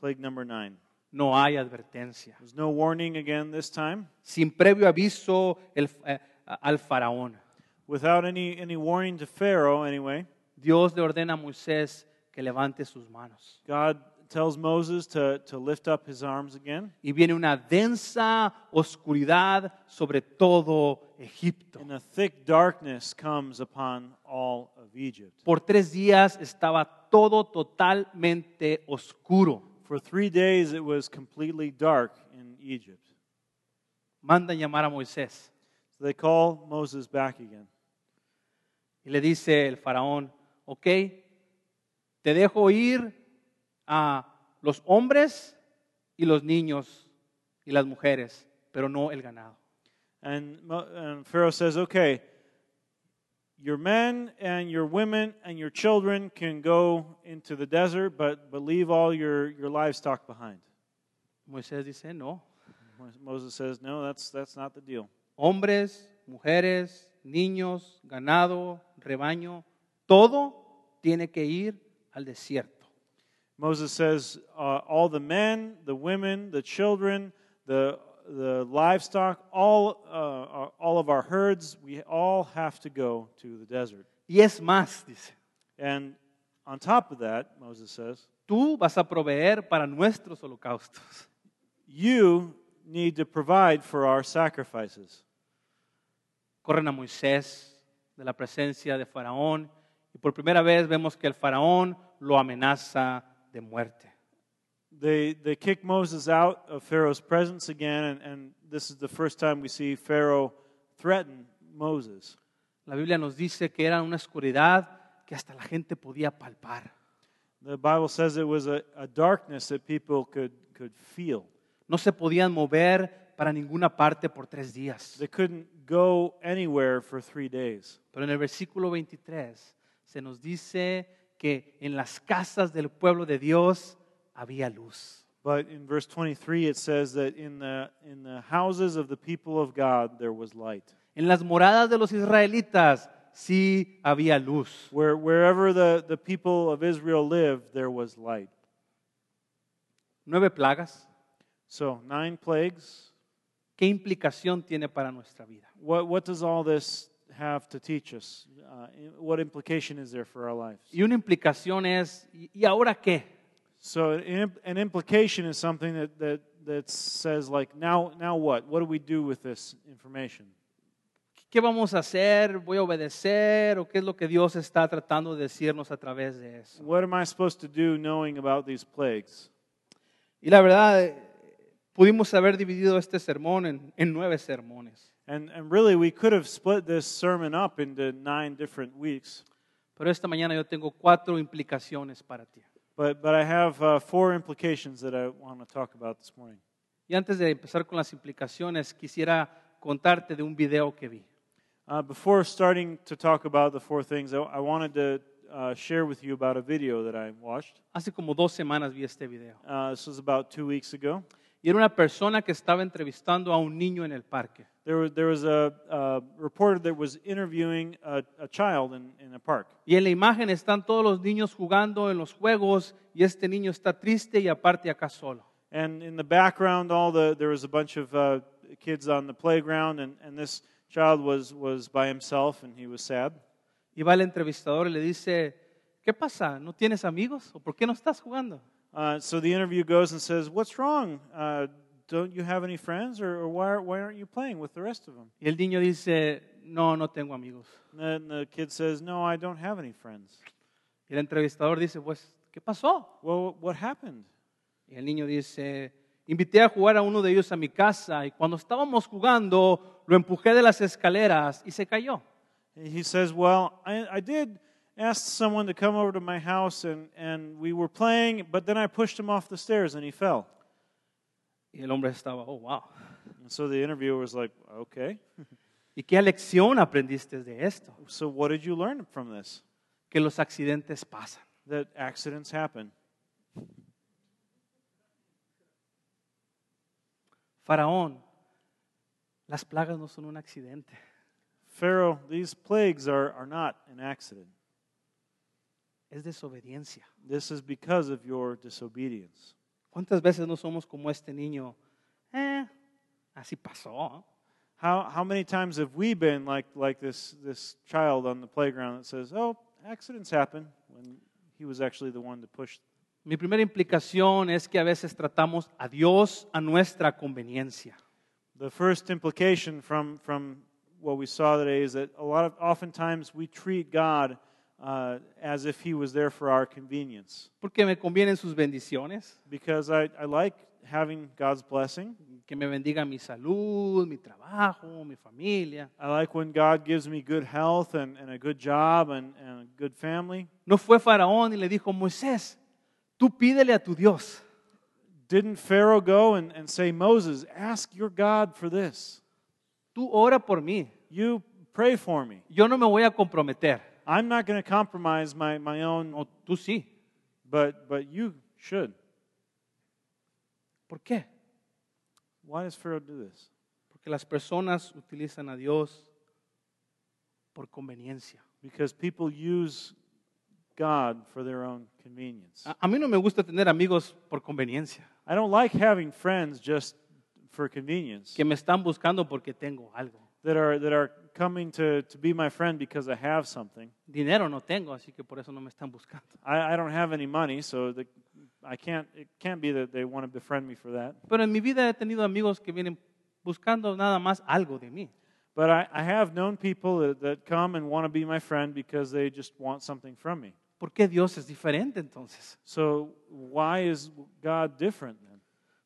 Plague number nine. No hay advertencia. There's no warning again this time. Sin previo aviso el- eh, al faraón. Without any, any warning to Pharaoh, anyway, Dios le ordena a Moisés que levante sus manos. God tells Moses to, to lift up his arms again. Y viene una densa oscuridad sobre todo Egipto. And a thick darkness comes upon all of Egypt. Por tres días estaba todo totalmente oscuro. For three days it was completely dark in Egypt. Mandan llamar a Moisés So they call Moses back again. y le dice el faraón, ok, te dejo ir a los hombres y los niños y las mujeres, pero no el ganado. And, and Pharaoh says, okay, your men and your women and your children can go into the desert, but, but leave all your, your livestock behind. Moisés dice, no, Moses says, no, that's, that's not the deal. hombres, mujeres, niños, ganado, rebaño, todo tiene que ir al desierto. Moses says, uh, all the men, the women, the children, the, the livestock, all, uh, all of our herds, we all have to go to the desert. Y es más, dice, And on top of that, Moses says, tú vas a proveer para nuestros holocaustos. you need to provide for our sacrifices. Corren a Moisés de la presencia de Faraón y por primera vez vemos que el Faraón lo amenaza de muerte. They, they kick Moses out of Pharaoh's presence again, and, and this is the first time we see Pharaoh threaten Moses. La Biblia nos dice que era una oscuridad que hasta la gente podía palpar. The Bible says it was a, a darkness that people could, could feel. No se podían mover para ninguna parte por tres días. They couldn't go anywhere for three days. Pero en el versículo 23 se nos dice que en las casas del pueblo de Dios había luz. But in verse 23, it says that in the, in the houses of the people of God there was light. En las moradas de los israelitas sí había luz. Where, wherever the, the people of Israel lived, there was light. Nueve plagas. So, nine plagues. ¿Qué implicación tiene para nuestra vida? What, what does all this have to teach us? Uh, what implication is there for our lives? Y una implicación es, ¿y y ahora qué? So, an, imp- an implication is something that, that, that says, like, now, now what? What do we do with this information? ¿Qué vamos a hacer? ¿Voy a obedecer? ¿O qué es lo que Dios está tratando de decirnos a través de eso? What am I supposed to do knowing about these plagues? Y la verdad, eh, pudimos haber dividido este sermón en, en nueve sermones. And, and really, we could have split this sermon up into nine different weeks. Pero esta mañana yo tengo cuatro implicaciones para ti. But, but I have uh, four implications that I want to talk about this morning. Y antes de empezar con las implicaciones, quisiera contarte de un video que vi. Uh, before starting to talk about the four things, I, I wanted to uh, share with you about a video that I watched. Hace como dos semanas vi este video. Uh, this was about two weeks ago. Y era una persona que estaba entrevistando a un niño en el parque. There was, there was a, a reporter that was interviewing a, a child in, in a park. Y en la imagen están todos los niños jugando en los juegos y este niño está triste y aparte acá solo. And in the background, all the, there was a bunch of uh, kids on the playground, and, and this child was, was by himself, and he was sad. Y va el entrevistador y le dice, ¿qué pasa? ¿No tienes amigos? ¿O por qué no estás jugando? Uh, so the interview goes and says, What's wrong? Uh, don't you have any friends, or, or why, why aren't you playing with the rest of them? Y el niño dice, no, no tengo amigos. And then the kid says, No, I don't have any friends. Y el entrevistador dice, pues, ¿qué pasó? Well, what happened? Y el niño dice, invité a jugar a uno de ellos a mi casa y cuando estábamos jugando lo empujé de las escaleras y se cayó. And he says, Well, I, I did ask someone to come over to my house, and, and we were playing, but then I pushed him off the stairs and he fell. Y el hombre estaba, oh, wow. And so the interviewer was like, Okay, [LAUGHS] ¿Y qué lección aprendiste de esto? so what did you learn from this? que los accidentes pasan. that accidents happen. Faraón, las plagas no son un accidente. Pharaoh, these plagues are, are not an accident. Es desobediencia. This is because of your disobedience. ¿Cuántas veces no somos como este niño? Eh, así pasó. How, how many times have we been like, like this, this child on the playground that says, oh, accidents happen, when he was actually the one to push? Mi primera implicación es que a veces tratamos a Dios a nuestra conveniencia. The first implication from, from what we saw today is that a lot of oftentimes we treat God uh, as if he was there for our convenience. Porque me convienen sus bendiciones, Because I, I like having God's blessing. que me bendiga mi salud, mi trabajo, mi familia. I like when God gives me good health and, and a good job and, and a good family. No fue Faraón y le dijo, Moisés, tú pídele a tu Dios. Didn't Pharaoh go and, and say, Moses, ask your God for this? Tú ora por mí. You pray for me. Yo no me voy a comprometer. I'm not going to compromise my, my own, No, tú sí. but, but you should. ¿Por qué? Why does Pharaoh do this? Porque las personas utilizan a Dios por conveniencia. Because people use God for their own convenience. A, a mí no me gusta tener amigos por conveniencia, I don't like having friends just for convenience que me están buscando porque tengo algo. that are, that are coming to, to be my friend because I have something. Dinero no tengo, así que por eso no me están buscando. I, I don't have any money, so the, I can't, it can't be that they want to befriend me for that. Pero en mi vida he tenido amigos que vienen buscando nada más algo de mí. But I, I have known people that, that come and want to be my friend because they just want something from me. ¿Por qué Dios es diferente entonces? So why is God different then?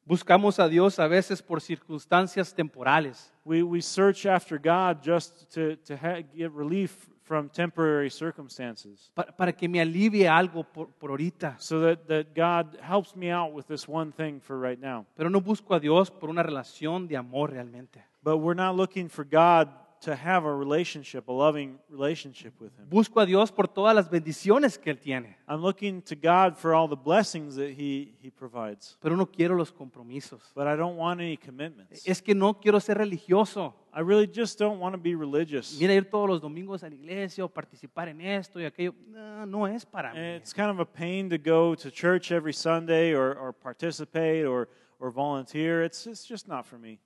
Buscamos a Dios a veces por circunstancias temporales. We, we search after God just to, to ha- get relief from temporary circumstances. pa- Para, que me alivie algo por, por ahorita. So that, that God helps me out with this one thing for right now. Pero no busco a Dios por una relación de amor realmente. But we're not looking for God to have a relationship, a loving relationship with Him. Busco a Dios por todas las bendiciones que Él tiene. I'm looking to God for all the blessings that He, he provides. Pero no quiero los compromisos. But I don't want any commitments. Es que no quiero ser religioso. I really just don't want to be religious. Mira, ir todos los domingos a la iglesia o participar en esto y aquello. No, no es para mí. It's kind of a pain to go to church every Sunday or, or participate or, or volunteer. It's, it's just not for me.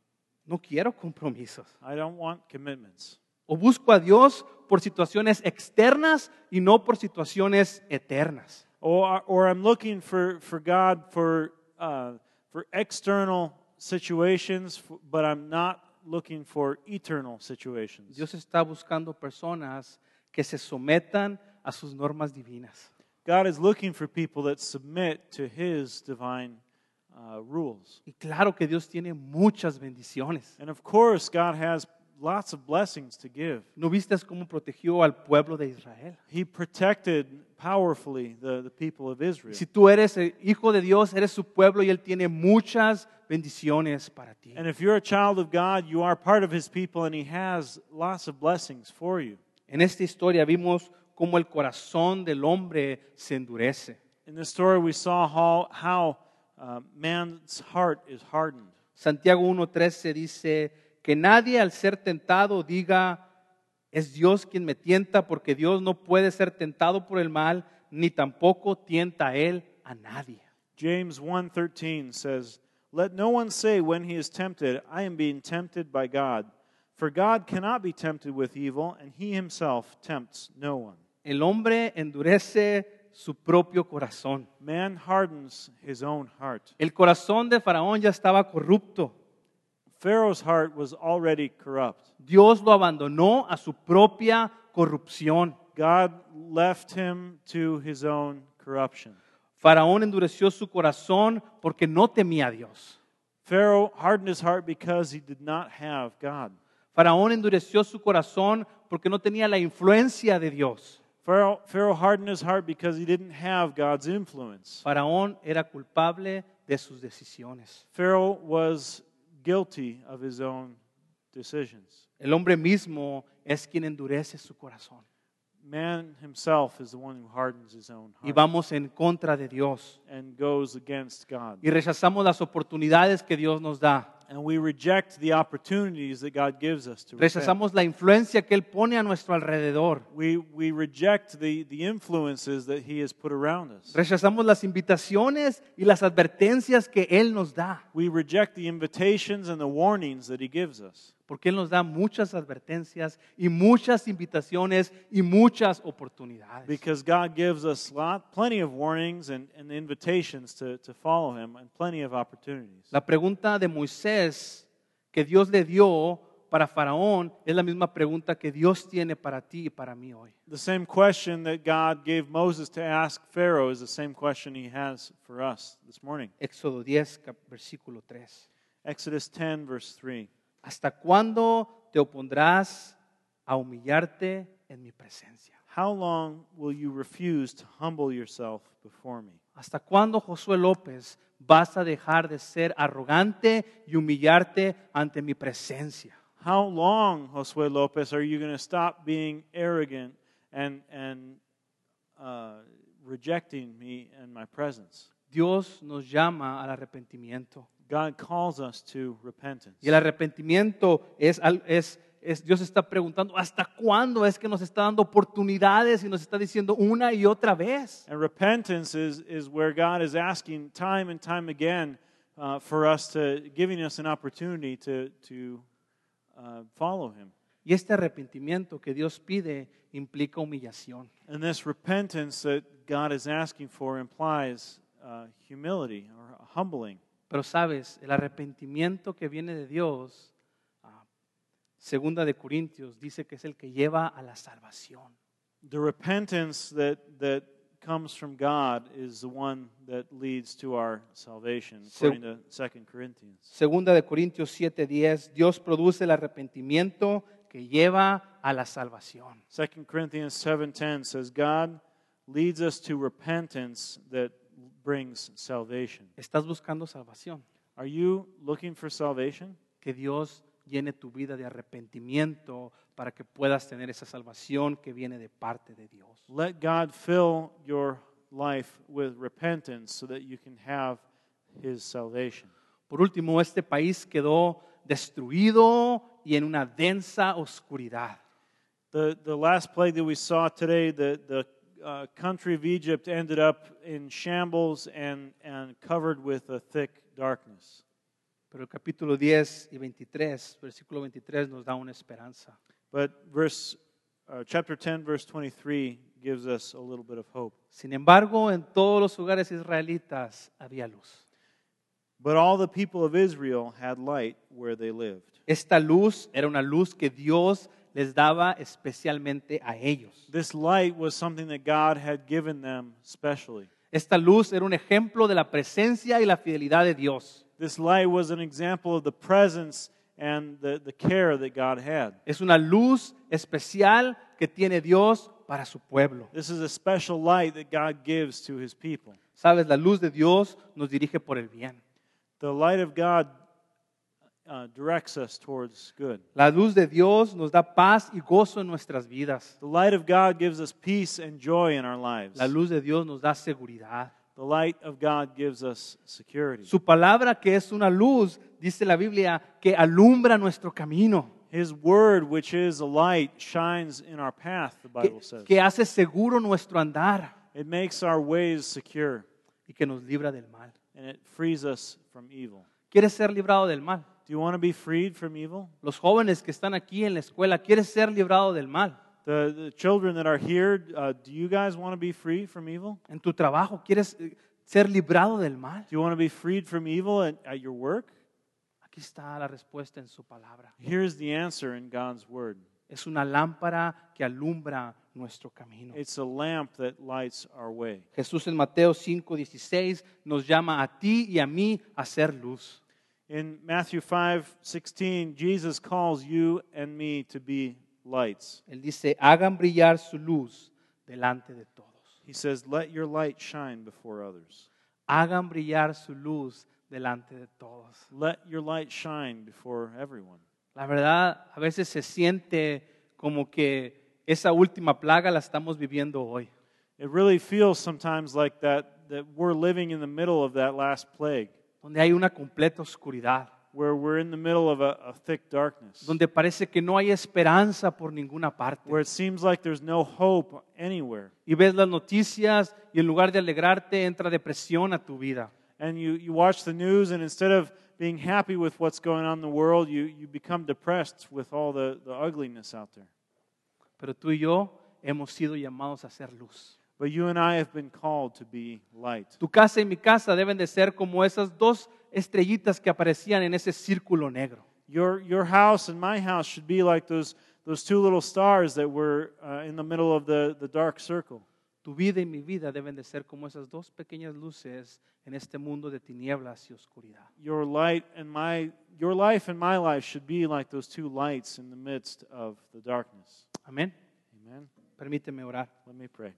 No quiero compromisos. I don't want commitments. O busco a Dios por situaciones externas y no por situaciones eternas. Or, or I'm looking for, for God for, uh, for external situations, but I'm not looking for eternal situations. Dios está buscando personas que se sometan a sus normas divinas. God is looking for people that submit to His divine uh, rules. Y claro que Dios tiene muchas bendiciones. And of course, God has lots of blessings to give. ¿No viste cómo protegió al pueblo de Israel? He protected powerfully the, the people of Israel. Si tú eres el hijo de Dios, eres su pueblo y Él tiene muchas bendiciones para ti. And if you're a child of God, you are part of His people, and He has lots of blessings for you. En esta historia vimos cómo el corazón del hombre se endurece. In this story, we saw how, how uh, man's heart is hardened. Santiago 1.13 dice que nadie al ser tentado diga, es Dios quien me tienta, porque Dios no puede ser tentado por el mal, ni tampoco tienta a Él a nadie. James 1:13 says, "Let no one say when he is tempted, I am being tempted by God, for God cannot be tempted with evil, and he himself tempts no one." El hombre endurece su propio corazón. Man hardens his own heart. El corazón de Faraón ya estaba corrupto. Pharaoh's heart was already corrupt. Dios lo abandonó a su propia corrupción. God left him to his own corruption. Faraón endureció su corazón porque no temía a Dios. Pharaoh hardened his heart because he did not have God. Faraón endureció su corazón porque no tenía la influencia de Dios. Pharaoh, hardened his heart because he didn't have God's influence. Faraón era culpable de sus decisiones. Pharaoh was guilty of his own decisions. El hombre mismo es quien endurece su corazón. man himself is the one who hardens his own y heart vamos en contra de Dios and goes against God. y rechazamos las oportunidades que Dios nos da. And we reject the opportunities that God gives us to. Rechazamos la influencia que Él pone a nuestro alrededor. We, we reject the, the influences that He has put around us. Rechazamos las invitaciones y las advertencias que Él nos da. We reject the invitations and the warnings that He gives us. Porque Él nos da muchas advertencias y muchas invitaciones y muchas oportunidades. Because God gives us lot, plenty of warnings and, and invitations to, to follow Him and plenty of opportunities. La pregunta de Moisés que Dios le dio para Faraón es la misma pregunta que Dios tiene para ti y para mí hoy. The same question that God gave Moses to ask Pharaoh is the same question He has for us this morning. Éxodo 10, versículo 3. Exodus 10, verse 3. ¿Hasta cuándo te opondrás a humillarte en mi presencia? How long will you refuse to humble yourself before me? ¿Hasta cuándo, Josué López, vas a dejar de ser arrogante y humillarte ante mi presencia? How long, Josue Lopez, are you going to stop being arrogant and, and uh, rejecting me and my presence? Dios nos llama al arrepentimiento. God calls us to repentance. Y el arrepentimiento es, es, es, Dios está preguntando, ¿hasta cuándo es que nos está dando oportunidades y nos está diciendo una y otra vez? And repentance is, is where God is asking time and time again uh, for us to, giving us an opportunity to, to uh, follow Him. Y este arrepentimiento que Dios pide implica humillación. And this repentance that God is asking for implies uh, humility or humbling. Pero sabes, el arrepentimiento que viene de Dios, ah, segunda de Corintios, dice que es el que lleva a la salvación. The repentance that, that comes from God is the one that leads to our salvation, according to 2 Corinthians. Segunda de Corintios 7:10, Dios produce el arrepentimiento que lleva a la salvación. 2 Corinthians 7:10 says God leads us to repentance that brings salvation. ¿Estás buscando salvación? Are you looking for salvation? Que Dios llene tu vida de arrepentimiento para que puedas tener esa salvación que viene de parte de Dios. Let God fill your life with repentance so that you can have his salvation. Por último, este país quedó destruido y en una densa oscuridad. The, the last plague that we saw today, the, the uh, country of Egypt ended up in shambles and, and covered with a thick darkness. Pero el capítulo 10 y 23, versículo 23 nos da una esperanza. But verse, uh, chapter 10, verse 23 gives us a little bit of hope. Sin embargo, en todos los lugares israelitas había luz. But all the people of Israel had light where they lived. Esta luz era una luz que Dios les daba especialmente a ellos. This light was something that God had given them specially. Esta luz era un ejemplo de la presencia y la fidelidad de Dios. This light was an example of the presence and the, the care that God had. Es una luz especial que tiene Dios para su pueblo. This is a special light that God gives to his people. Sabes, la luz de Dios nos dirige por el bien. The light of God uh, directs us towards good. La luz de Dios nos da paz y gozo en nuestras vidas. The light of God gives us peace and joy in our lives. La luz de Dios nos da seguridad. The light of God gives us security. Su palabra que es una luz, dice la Biblia, que alumbra nuestro camino, His word, which is a light, shines in our path, the que, Bible says. que hace seguro nuestro andar It makes our ways secure y que nos libra del mal. and it frees us from evil. ¿Quieres ser librado del mal? Do you want to be freed from evil? Los jóvenes que están aquí en la escuela, ¿quieres ser librado del mal? The, the children that are here, uh, do you guys want to be free from evil? En tu trabajo, ¿quieres eh, ser librado del mal? Do you want to be freed from evil at, at your work? Aquí está la respuesta en su palabra. Here's the answer in God's word. Es una lámpara que alumbra nuestro camino. It's a lamp that lights our way. Jesús en Mateo 5:16 nos llama a ti y a mí a ser luz. In Matthew 5:16, Jesus calls you and me to be lights. Él dice, hagan brillar su luz delante de todos. He says, "Let your light shine before others. Hagan brillar su luz delante de todos. Let your light shine before everyone." La verdad, a veces se siente como que esa última plaga la estamos viviendo hoy. It really feels sometimes like that, that we're living in the middle of that last plague, donde hay una completa oscuridad, where we're in the middle of a, a thick darkness, donde parece que no hay esperanza por ninguna parte. where it seems like there's no hope anywhere. Y ves las noticias y en lugar de alegrarte entra depresión a tu vida. And you, you watch the news, and instead of being happy with what's going on in the world, you, you become depressed with all the, the ugliness out there. Pero tú y yo hemos sido llamados a ser luz. But you and I have been called to be light. Tu casa y mi casa deben de ser como esas dos estrellitas que aparecían en ese círculo negro. Your, your house and my house should be like those, those two little stars that were uh, in the middle of the, the dark circle. Tu vida y mi vida deben de ser como esas dos pequeñas luces en este mundo de tinieblas y oscuridad. Your light and my your life and my life should be like those two lights in the midst of the darkness. Amén. Amen. Permíteme orar. Let me pray.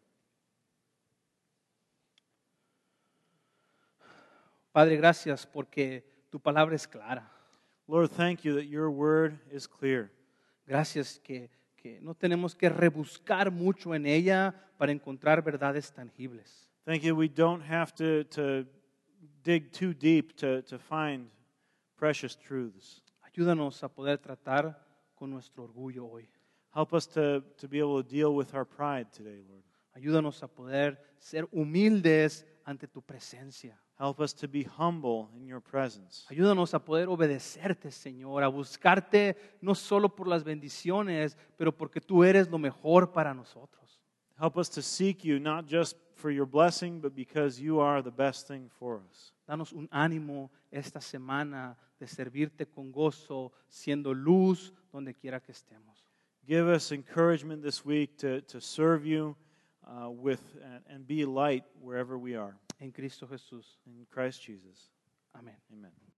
Padre, gracias porque tu palabra es clara. Lord, thank you that your word is clear. Gracias que, que no tenemos que rebuscar mucho en ella para encontrar verdades tangibles. Thank you we don't have to, to dig too deep to, to find precious truths. Ayúdanos a poder tratar con nuestro orgullo hoy. Help us to, to be able to deal with our pride today, Lord. Ayúdanos a poder ser humildes ante tu presencia. Help us to be humble in your presence. Ayúdanos a poder obedecerte, Señor, a buscarte no solo por las bendiciones, pero porque tú eres lo mejor para nosotros. Help us to seek you not just for your blessing, but because you are the best thing for us. Danos un ánimo esta semana de servirte con gozo, siendo luz donde quiera que estemos. Give us encouragement this week to, to serve you uh, with and, and be light wherever we are. En Cristo Jesús. In Christ Jesus. Amén. Amen.